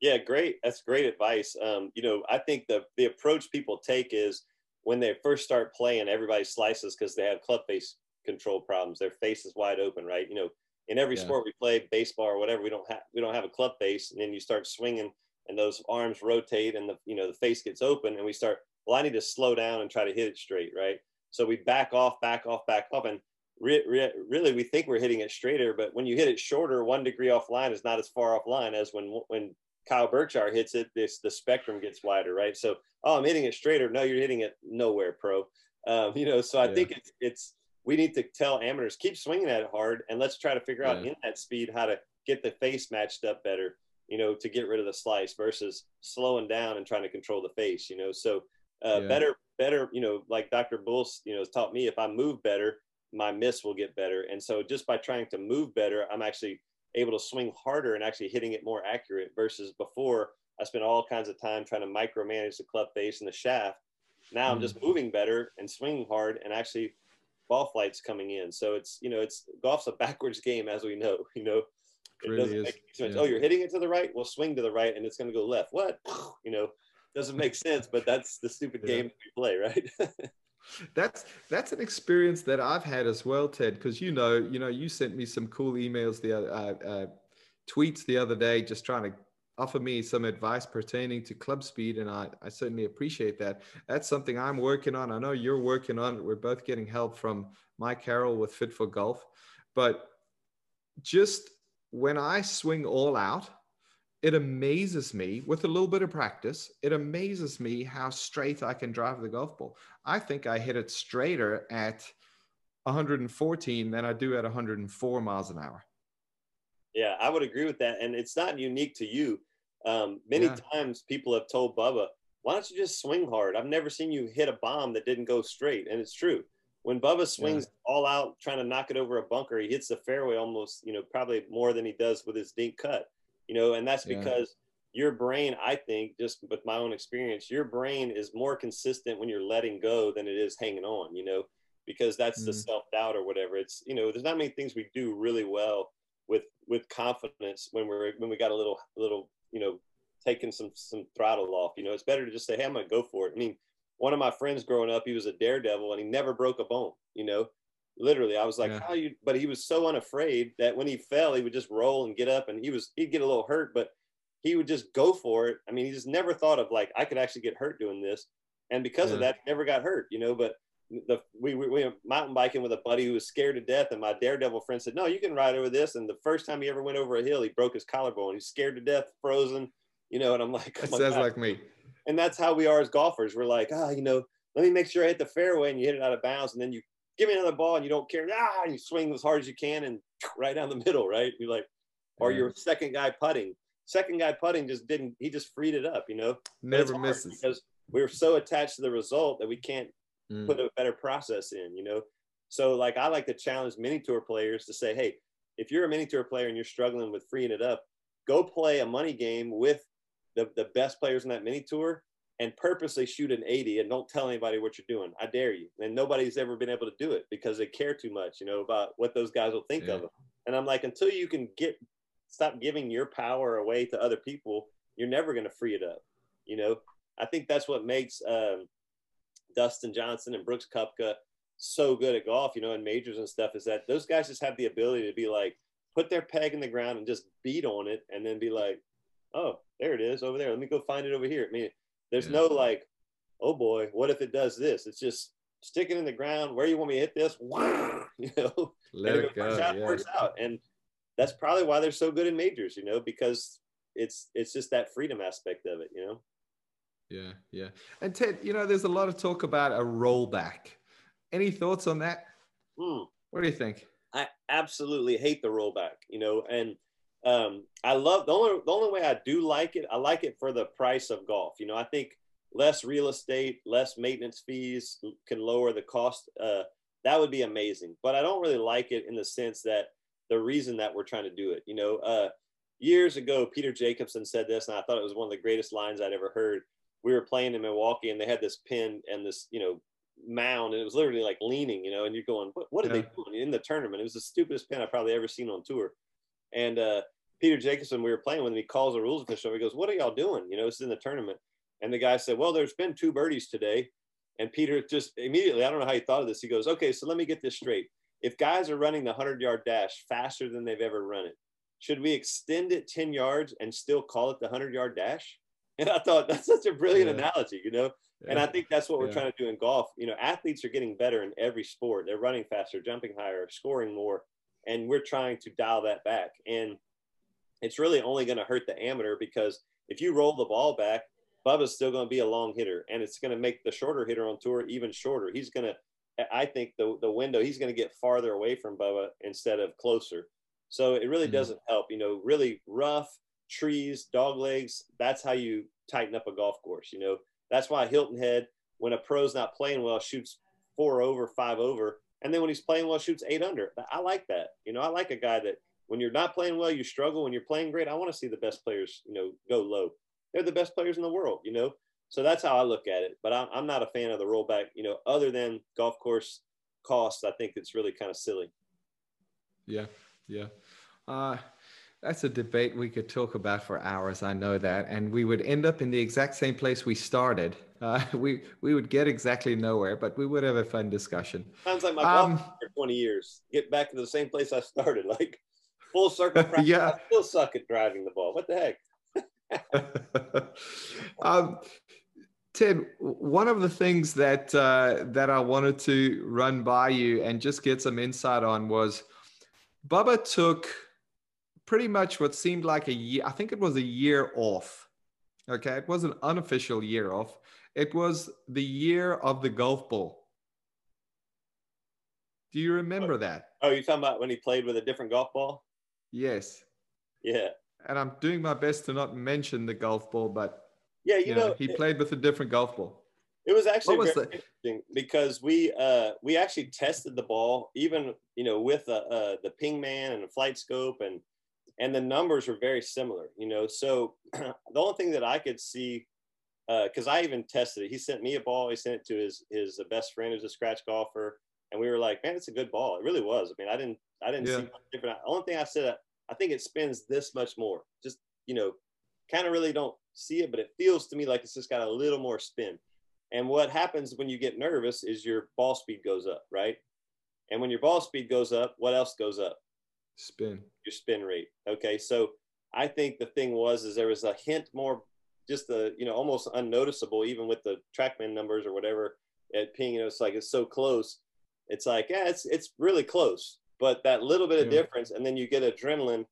Yeah, great. That's great advice. Um, you know, I think the the approach people take is when they first start playing, everybody slices because they have club face control problems. Their face is wide open, right? You know, in every yeah. sport we play, baseball or whatever, we don't have we don't have a club face, and then you start swinging, and those arms rotate, and the you know the face gets open, and we start. Well, I need to slow down and try to hit it straight, right? So we back off, back off, back off, and re- re- really we think we're hitting it straighter, but when you hit it shorter, one degree off line is not as far off line as when when Kyle Berkshire hits it. This the spectrum gets wider, right? So oh, I'm hitting it straighter. No, you're hitting it nowhere, pro. Um, you know, so I yeah. think it's it's we need to tell amateurs keep swinging at it hard and let's try to figure yeah. out in that speed how to get the face matched up better you know to get rid of the slice versus slowing down and trying to control the face you know so uh, yeah. better better you know like dr bulls you know has taught me if i move better my miss will get better and so just by trying to move better i'm actually able to swing harder and actually hitting it more accurate versus before i spent all kinds of time trying to micromanage the club face and the shaft now mm. i'm just moving better and swinging hard and actually ball flights coming in. So it's you know it's golf's a backwards game as we know. You know, it, really doesn't make sense. Yeah. Oh, you're hitting it to the right. Well, swing to the right, and it's going to go left. What? You know, doesn't make sense. But that's the stupid yeah. game we play, right?
that's that's an experience that I've had as well, Ted. Because you know, you know, you sent me some cool emails the other uh, uh, tweets the other day, just trying to offer me some advice pertaining to club speed and I, I certainly appreciate that that's something i'm working on i know you're working on it we're both getting help from mike carroll with fit for golf but just when i swing all out it amazes me with a little bit of practice it amazes me how straight i can drive the golf ball i think i hit it straighter at 114 than i do at 104 miles an hour
yeah, I would agree with that. And it's not unique to you. Um, many yeah. times people have told Bubba, why don't you just swing hard? I've never seen you hit a bomb that didn't go straight. And it's true. When Bubba swings yeah. all out trying to knock it over a bunker, he hits the fairway almost, you know, probably more than he does with his dink cut, you know, and that's because yeah. your brain, I think, just with my own experience, your brain is more consistent when you're letting go than it is hanging on, you know, because that's mm. the self doubt or whatever. It's, you know, there's not many things we do really well with with confidence when we're when we got a little little you know, taking some some throttle off. You know, it's better to just say, "Hey, I'm gonna go for it." I mean, one of my friends growing up, he was a daredevil and he never broke a bone. You know, literally, I was like, yeah. "How you?" But he was so unafraid that when he fell, he would just roll and get up, and he was he'd get a little hurt, but he would just go for it. I mean, he just never thought of like I could actually get hurt doing this, and because yeah. of that, he never got hurt. You know, but the we, we, we were mountain biking with a buddy who was scared to death, and my daredevil friend said, "No, you can ride over this." And the first time he ever went over a hill, he broke his collarbone. He's scared to death, frozen, you know. And I'm like,
oh "That sounds God. like me."
And that's how we are as golfers. We're like, ah, you know, let me make sure I hit the fairway, and you hit it out of bounds, and then you give me another ball, and you don't care, ah, and you swing as hard as you can, and right down the middle, right? You're like, or your second guy putting. Second guy putting just didn't. He just freed it up, you know.
Never misses
because we're so attached to the result that we can't mm. put a better process in, you know? So like I like to challenge mini tour players to say, hey, if you're a mini tour player and you're struggling with freeing it up, go play a money game with the, the best players in that mini tour and purposely shoot an 80 and don't tell anybody what you're doing. I dare you. And nobody's ever been able to do it because they care too much, you know, about what those guys will think yeah. of them. And I'm like, until you can get stop giving your power away to other people, you're never going to free it up. You know, I think that's what makes um, Dustin Johnson and Brooks Koepka so good at golf, you know, in majors and stuff, is that those guys just have the ability to be like, put their peg in the ground and just beat on it and then be like, oh, there it is over there. Let me go find it over here. I mean, there's yeah. no like, oh boy, what if it does this? It's just stick it in the ground. Where you want me to hit this? You know,
let it, go.
Out, yeah. works out. And that's probably why they're so good in majors, you know, because it's it's just that freedom aspect of it, you know.
Yeah, yeah. And Ted, you know, there's a lot of talk about a rollback. Any thoughts on that?
Hmm.
What do you think?
I absolutely hate the rollback, you know, and um, I love the only the only way I do like it, I like it for the price of golf. You know, I think less real estate, less maintenance fees can lower the cost. Uh, that would be amazing. But I don't really like it in the sense that the reason that we're trying to do it, you know, uh, years ago, Peter Jacobsen said this, and I thought it was one of the greatest lines I'd ever heard we were playing in Milwaukee and they had this pin and this, you know, mound and it was literally like leaning, you know, and you're going, what, what are yeah. they doing in the tournament? It was the stupidest pin I've probably ever seen on tour. And uh, Peter Jacobsen, we were playing with him, he calls the rules official. He goes, what are y'all doing? You know, it's in the tournament. And the guy said, well, there's been two birdies today. And Peter just immediately, I don't know how he thought of this. He goes, okay, so let me get this straight. If guys are running the 100 yard dash faster than they've ever run it, should we extend it 10 yards and still call it the 100 yard dash? And I thought that's such a brilliant yeah. analogy, you know? Yeah. And I think that's what we're yeah. trying to do in golf. You know, athletes are getting better in every sport. They're running faster, jumping higher, scoring more, and we're trying to dial that back. And it's really only going to hurt the amateur because if you roll the ball back, Bubba's still going to be a long hitter, and it's going to make the shorter hitter on tour even shorter. He's going to, I think, the the window he's going to get farther away from Bubba instead of closer. So it really mm-hmm. doesn't help. You know, really rough trees, dog legs. That's how you tighten up a golf course. You know, that's why Hilton Head, when a pro's not playing well, shoots four over, five over, and then when he's playing well, shoots eight under. I like that. You know, I like a guy that when you're not playing well, you struggle. When you're playing great, I want to see the best players. You know, go low. They're the best players in the world. You know, so that's how I look at it. But I'm, I'm not a fan of the rollback. You know, other than golf course costs, I think it's really kind of silly.
Yeah, yeah. Uh, that's a debate we could talk about for hours. I know that, and we would end up in the exact same place we started. Uh, we we would get exactly nowhere, but we would have a fun discussion.
Sounds like my um, for twenty years. Get back to the same place I started, like full circle. yeah, I still suck at driving the ball. What the
heck? um, Ted, one of the things that uh, that I wanted to run by you and just get some insight on was Bubba took pretty much what seemed like a year. I think it was a year off. Okay, it was an unofficial year off. It was the year of the golf ball. Do you remember
oh,
that?
Oh, you're talking about when he played with a different golf ball?
Yes.
Yeah.
And I'm doing my best to not mention the golf ball, but
yeah, you, you know, know,
he it, played with a different golf ball.
It was actually was very interesting because we uh, we actually tested the ball even you know with uh, uh, the ping man and a flight scope and and the numbers were very similar, you know. So the only thing that I could see, because uh, I even tested it, he sent me a ball. He sent it to his his best friend who's a scratch golfer, and we were like, man, it's a good ball. It really was. I mean, I didn't I didn't yeah. see much different. The only thing I said, I think it spins this much more. Just you know, kind of really don't see it, but it feels to me like it's just got a little more spin. And what happens when you get nervous is your ball speed goes up, right? And when your ball speed goes up, what else goes up?
Spin.
Your spin rate. Okay. So I think the thing was is there was a hint more just the, you know, almost unnoticeable, even with the trackman numbers or whatever at ping, you know, it's like it's so close. It's like, yeah, it's it's really close. But that little bit of yeah. difference, and then you get adrenaline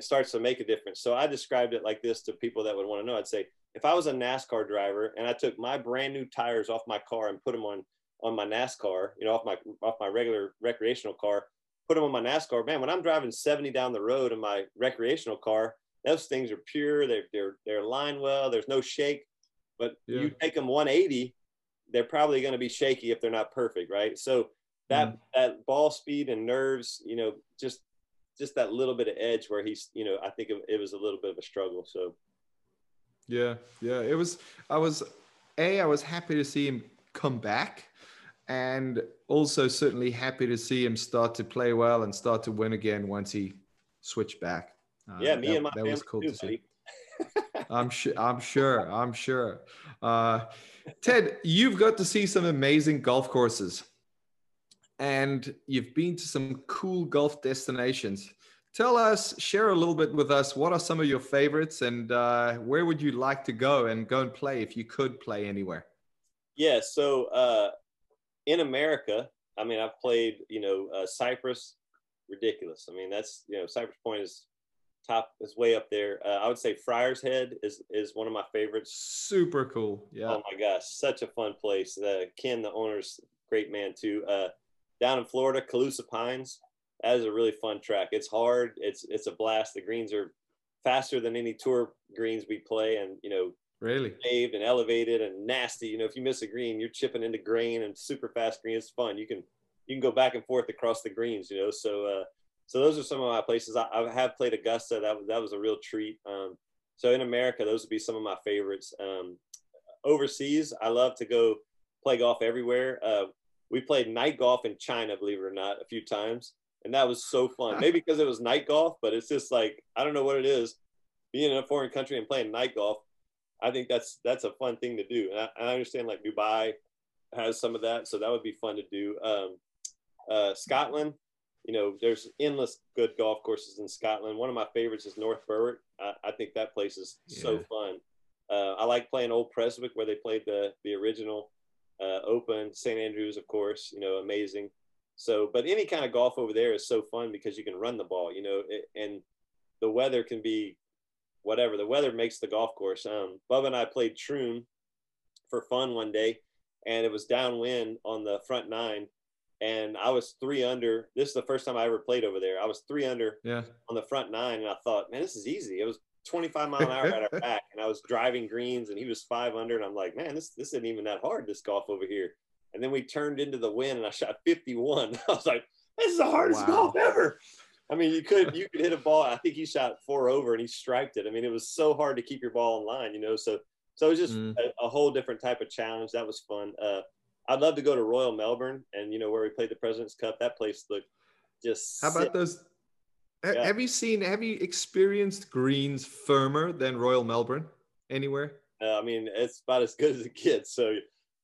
starts to make a difference. So I described it like this to people that would want to know. I'd say, if I was a NASCAR driver and I took my brand new tires off my car and put them on on my NASCAR, you know, off my off my regular recreational car, put them on my NASCAR. Man, when I'm driving 70 down the road in my recreational car, those things are pure. They're they're they're lined well. There's no shake. But yeah. you take them 180, they're probably going to be shaky if they're not perfect, right? So that mm. that ball speed and nerves, you know, just just that little bit of edge where he's, you know, I think it, it was a little bit of a struggle. So
yeah, yeah, it was. I was a. I was happy to see him come back and also certainly happy to see him start to play well and start to win again once he switched back.
Uh, yeah, me that, and my that was cool too, to see.
I'm sure. I'm sure. I'm sure. Uh, Ted, you've got to see some amazing golf courses, and you've been to some cool golf destinations. Tell us, share a little bit with us. What are some of your favorites, and uh, where would you like to go and go and play if you could play anywhere?
Yeah. So uh, in America, I mean, I've played, you know, uh, Cypress, ridiculous. I mean, that's, you know, Cypress Point is top, is way up there. Uh, I would say Friars Head is, is one of my favorites.
Super cool. Yeah.
Oh my gosh. Such a fun place. Uh, Ken, the owner's great man too. Uh, down in Florida, Calusa Pines. That is a really fun track. It's hard. It's, it's a blast. The greens are faster than any tour greens we play. And, you know,
Really?
Paved and elevated and nasty. You know, if you miss a green, you're chipping into grain and super fast green. It's fun. You can you can go back and forth across the greens. You know, so uh, so those are some of my places. I, I have played Augusta. That was that was a real treat. Um, so in America, those would be some of my favorites. Um, overseas, I love to go play golf everywhere. Uh, we played night golf in China, believe it or not, a few times, and that was so fun. Maybe because it was night golf, but it's just like I don't know what it is. Being in a foreign country and playing night golf, I think that's that's a fun thing to do. And I, I understand like Dubai, has some of that, so that would be fun to do. Um, uh, Scotland, you know, there's endless good golf courses in Scotland. One of my favorites is North Berwick. I, I think that place is yeah. so fun. Uh, I like playing Old Prestwick where they played the the original uh, Open. St Andrews, of course, you know, amazing. So, but any kind of golf over there is so fun because you can run the ball, you know, it, and the weather can be whatever. The weather makes the golf course. Um, Bubba and I played Troon for fun one day, and it was downwind on the front nine, and I was three under. This is the first time I ever played over there. I was three under
yeah.
on the front nine, and I thought, man, this is easy. It was 25 mile an hour at our back, and I was driving greens, and he was five under, and I'm like, man, this this isn't even that hard. This golf over here. And then we turned into the wind, and I shot 51. I was like, this is the hardest wow. golf ever. I mean, you could you could hit a ball. I think he shot four over, and he striped it. I mean, it was so hard to keep your ball in line, you know. So so it was just mm. a, a, whole different type of challenge. That was fun. Uh, I'd love to go to Royal Melbourne, and you know where we played the President's Cup. That place looked just.
How about those? Yeah. Have you seen? Have you experienced greens firmer than Royal Melbourne anywhere?
Uh, I mean, it's about as good as it gets. So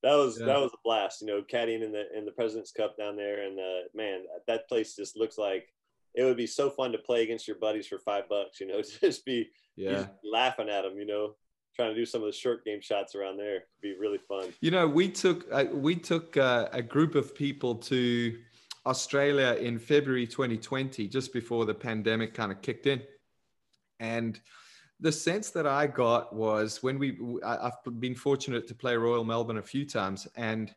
that was yeah. that was a blast. You know, caddying in the in the President's Cup down there, and uh, man, that place just looks like it would be so fun to play against your buddies for five bucks. You know, just be yeah laughing at them. You know, trying to do some of the short game shots around there. It'd be really fun.
You know, we took uh, we took uh, a group of people to Australia in February 2020, just before the pandemic kind of kicked in, and the sense that I got was when we I've been fortunate to play Royal Melbourne a few times, and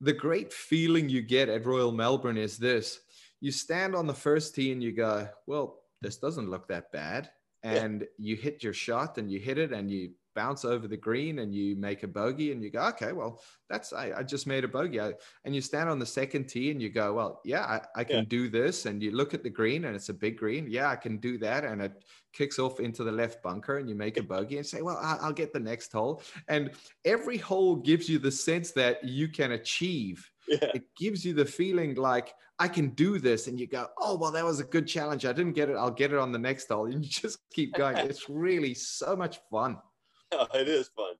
the great feeling you get at Royal Melbourne is this: you stand on the first tee and you go, well, this doesn't look that bad and yeah. you hit your shot and you hit it and you bounce over the green and you make a bogey and you go, okay, well, that's I, I just made a bogey. I, and you stand on the second tee and you go, well, yeah, I, I can yeah. do this. And you look at the green and it's a big green. Yeah, I can do that. And it kicks off into the left bunker and you make a bogey and say, well, I'll, I'll get the next hole. And every hole gives you the sense that you can achieve. Yeah. It gives you the feeling like I can do this. And you go, oh, well, that was a good challenge. I didn't get it. I'll get it on the next hole. And you just keep going. it's really so much fun.
Oh, it is fun.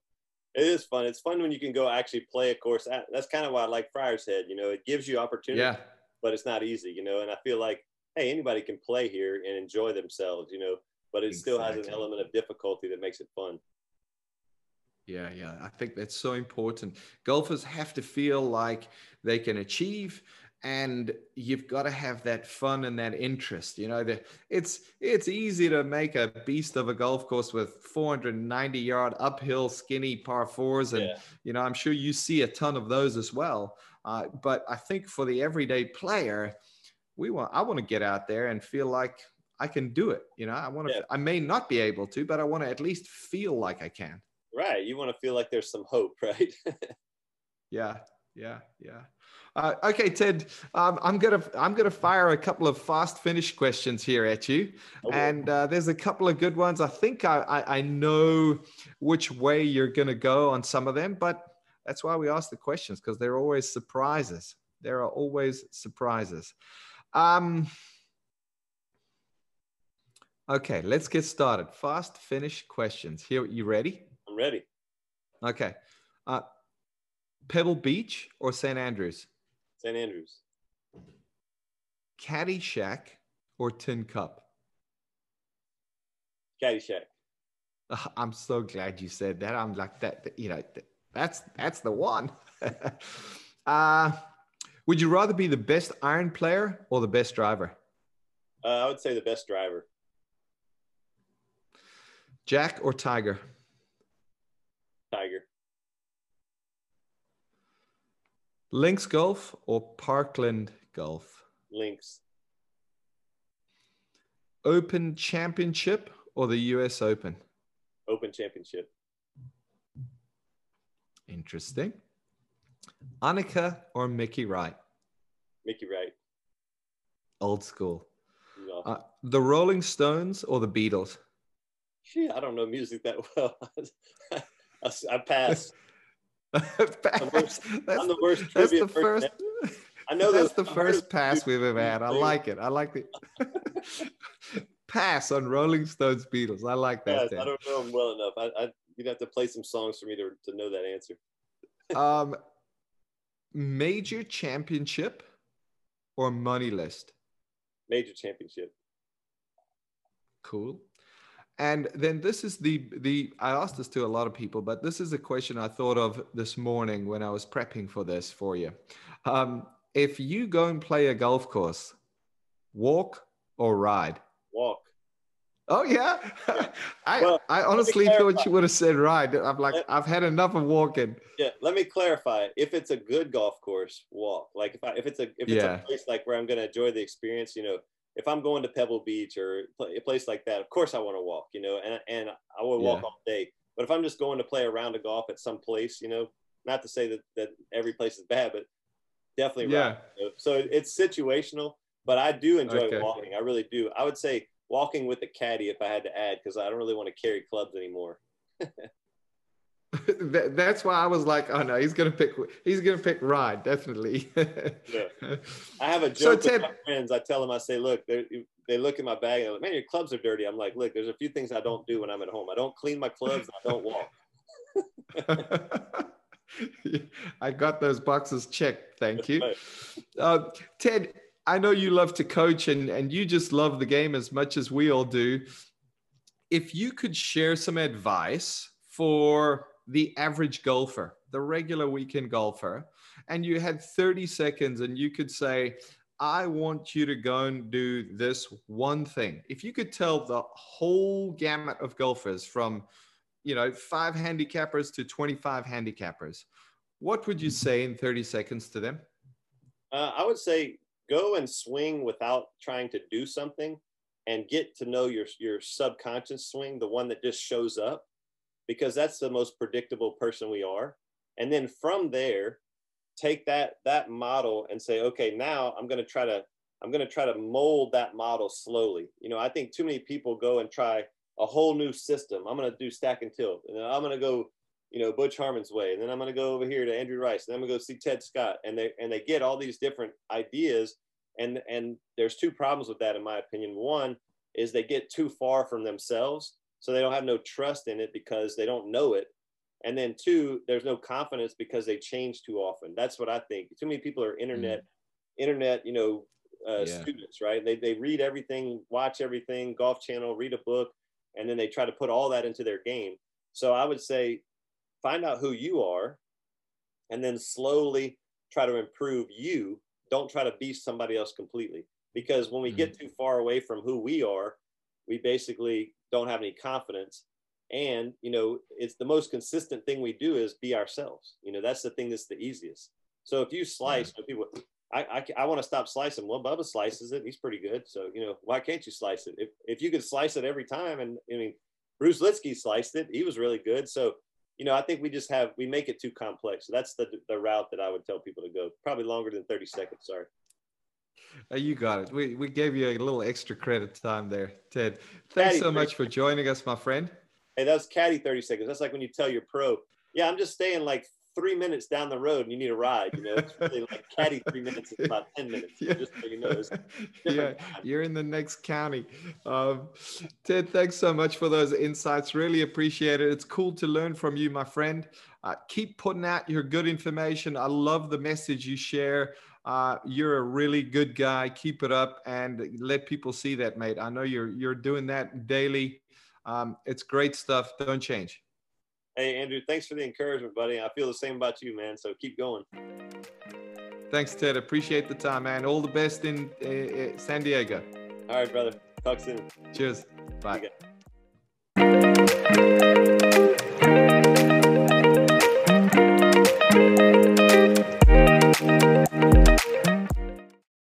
It is fun. It's fun when you can go actually play a course. That's kind of why I like Friars Head. You know, it gives you opportunity, yeah. but it's not easy, you know, and I feel like, hey, anybody can play here and enjoy themselves, you know, but it exactly. still has an element of difficulty that makes it fun.
Yeah, yeah. I think that's so important. Golfers have to feel like they can achieve and you've got to have that fun and that interest you know that it's it's easy to make a beast of a golf course with 490 yard uphill skinny par fours and yeah. you know i'm sure you see a ton of those as well uh, but i think for the everyday player we want i want to get out there and feel like i can do it you know i want to yeah. i may not be able to but i want to at least feel like i can
right you want to feel like there's some hope right
yeah yeah yeah uh, okay, Ted, um, I'm gonna I'm gonna fire a couple of fast finish questions here at you, okay. and uh, there's a couple of good ones. I think I, I, I know which way you're gonna go on some of them, but that's why we ask the questions because they're always surprises. There are always surprises. Um, okay, let's get started. Fast finish questions. Here, you ready?
I'm ready.
Okay. Uh, Pebble Beach or St. Andrews?
St. Andrews.
Caddyshack or Tin Cup?
Caddyshack.
I'm so glad you said that. I'm like that. You know, that's that's the one. uh, would you rather be the best iron player or the best driver?
Uh, I would say the best driver.
Jack or Tiger?
Tiger.
Links Golf or Parkland Golf?
Links.
Open Championship or the US Open?
Open Championship.
Interesting. Annika or Mickey Wright?
Mickey Wright.
Old school. No. Uh, the Rolling Stones or the Beatles?
Gee, I don't know music that well. I, I pass.
pass. I'm the worst. That's the first. I know that's the first pass we've ever had. I like it. I like the pass on Rolling Stones Beatles. I like that.
Yes, I don't know them well enough. I, I, you'd have to play some songs for me to, to know that answer.
um, major championship or money list?
Major championship.
Cool. And then this is the the I asked this to a lot of people, but this is a question I thought of this morning when I was prepping for this for you. Um, if you go and play a golf course, walk or ride?
Walk.
Oh yeah, I well, I honestly thought you would have said ride. I'm like let, I've had enough of walking.
Yeah, let me clarify. If it's a good golf course, walk. Like if I if it's a if it's yeah. a place like where I'm going to enjoy the experience, you know, if I'm going to Pebble Beach or a place like that, of course I want to walk, you know, and, and I will walk yeah. all day. But if I'm just going to play a round of golf at some place, you know, not to say that, that every place is bad, but definitely yeah. You know? So it's situational, but I do enjoy okay. walking. I really do. I would say walking with a caddy if I had to add, because I don't really want to carry clubs anymore.
That's why I was like, oh no, he's gonna pick. He's gonna pick ride definitely.
yeah. I have a joke so, with Ted, my friends. I tell them, I say, look, they look at my bag and like, man, your clubs are dirty. I'm like, look, there's a few things I don't do when I'm at home. I don't clean my clubs. I don't walk.
I got those boxes checked. Thank you, uh, Ted. I know you love to coach and and you just love the game as much as we all do. If you could share some advice for the average golfer, the regular weekend golfer, and you had 30 seconds and you could say, I want you to go and do this one thing. If you could tell the whole gamut of golfers from, you know, five handicappers to 25 handicappers, what would you say in 30 seconds to them?
Uh, I would say go and swing without trying to do something and get to know your, your subconscious swing, the one that just shows up because that's the most predictable person we are. And then from there, take that that model and say, okay, now I'm going to try to I'm going to try to mold that model slowly. You know, I think too many people go and try a whole new system. I'm going to do stack and tilt, and then I'm going to go, you know, Butch Harmon's way, and then I'm going to go over here to Andrew Rice, and then I'm going to go see Ted Scott, and they and they get all these different ideas, and and there's two problems with that in my opinion. One is they get too far from themselves, so they don't have no trust in it because they don't know it and then two there's no confidence because they change too often that's what i think too many people are internet mm. internet you know uh, yeah. students right they, they read everything watch everything golf channel read a book and then they try to put all that into their game so i would say find out who you are and then slowly try to improve you don't try to be somebody else completely because when we mm. get too far away from who we are we basically don't have any confidence. And you know it's the most consistent thing we do is be ourselves. You know that's the thing that's the easiest. So if you slice yeah. people i i, I want to stop slicing. Well bubba slices it. He's pretty good. So you know why can't you slice it? If, if you could slice it every time and i mean Bruce Lietzke sliced it. He was really good. So you know i think we just have we make it too complex. So that's the the route that i would tell people to go. Probably longer than 30 seconds. Sorry
you got it. We, we gave you a little extra credit time there, Ted. Thanks Caddy, so much for joining us, my friend.
Hey, that's caddy 30 seconds. That's like when you tell your pro, yeah, I'm just staying like three minutes down the road and you need a ride. You know, it's really like caddy three minutes is about 10 minutes. Yeah. Just so you know.
yeah, you're in the next county. Um, Ted, thanks so much for those insights. Really appreciate it. It's cool to learn from you, my friend. Uh, keep putting out your good information. I love the message you share. Uh, you're a really good guy. Keep it up and let people see that, mate. I know you're you're doing that daily. Um, it's great stuff. Don't change.
Hey, Andrew, thanks for the encouragement, buddy. I feel the same about you, man. So keep going.
Thanks, Ted. Appreciate the time, man. All the best in uh, San Diego.
All right, brother. Talk soon.
Cheers. Bye.